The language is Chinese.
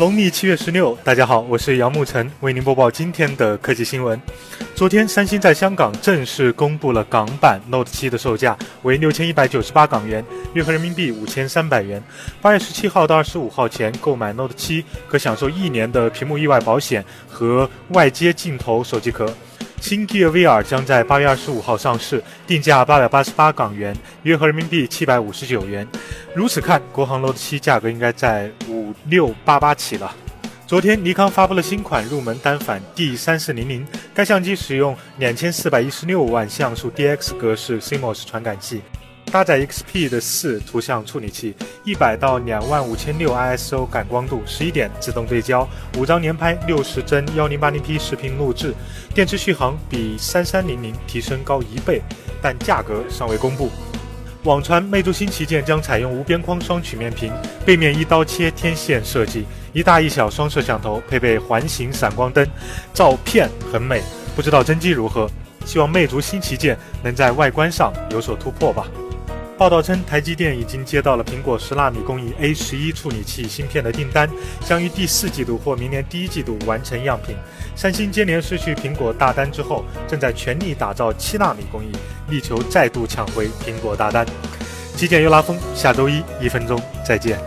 农历七月十六，大家好，我是杨沐晨，为您播报今天的科技新闻。昨天，三星在香港正式公布了港版 Note 7的售价为六千一百九十八港元，约合人民币五千三百元。八月十七号到二十五号前购买 Note 7，可享受一年的屏幕意外保险和外接镜头手机壳。新 Gear VR 将在八月二十五号上市，定价八百八十八港元，约合人民币七百五十九元。如此看，国行 Note 7价格应该在六八八起了。昨天，尼康发布了新款入门单反 D 三四零零，该相机使用两千四百一十六万像素 DX 格式 CMOS 传感器。搭载 XP 的四图像处理器，一百到两万五千六 ISO 感光度，十一点自动对焦，五张连拍，六十帧幺零八零 P 视频录制，电池续航比三三零零提升高一倍，但价格尚未公布。网传魅族新旗舰将采用无边框双曲面屏，背面一刀切天线设计，一大一小双摄像头，配备环形闪光灯，照片很美，不知道真机如何？希望魅族新旗舰能在外观上有所突破吧。报道称，台积电已经接到了苹果十纳米工艺 A 十一处理器芯片的订单，将于第四季度或明年第一季度完成样品。三星接连失去苹果大单之后，正在全力打造七纳米工艺，力求再度抢回苹果大单。极简又拉风，下周一一分钟再见。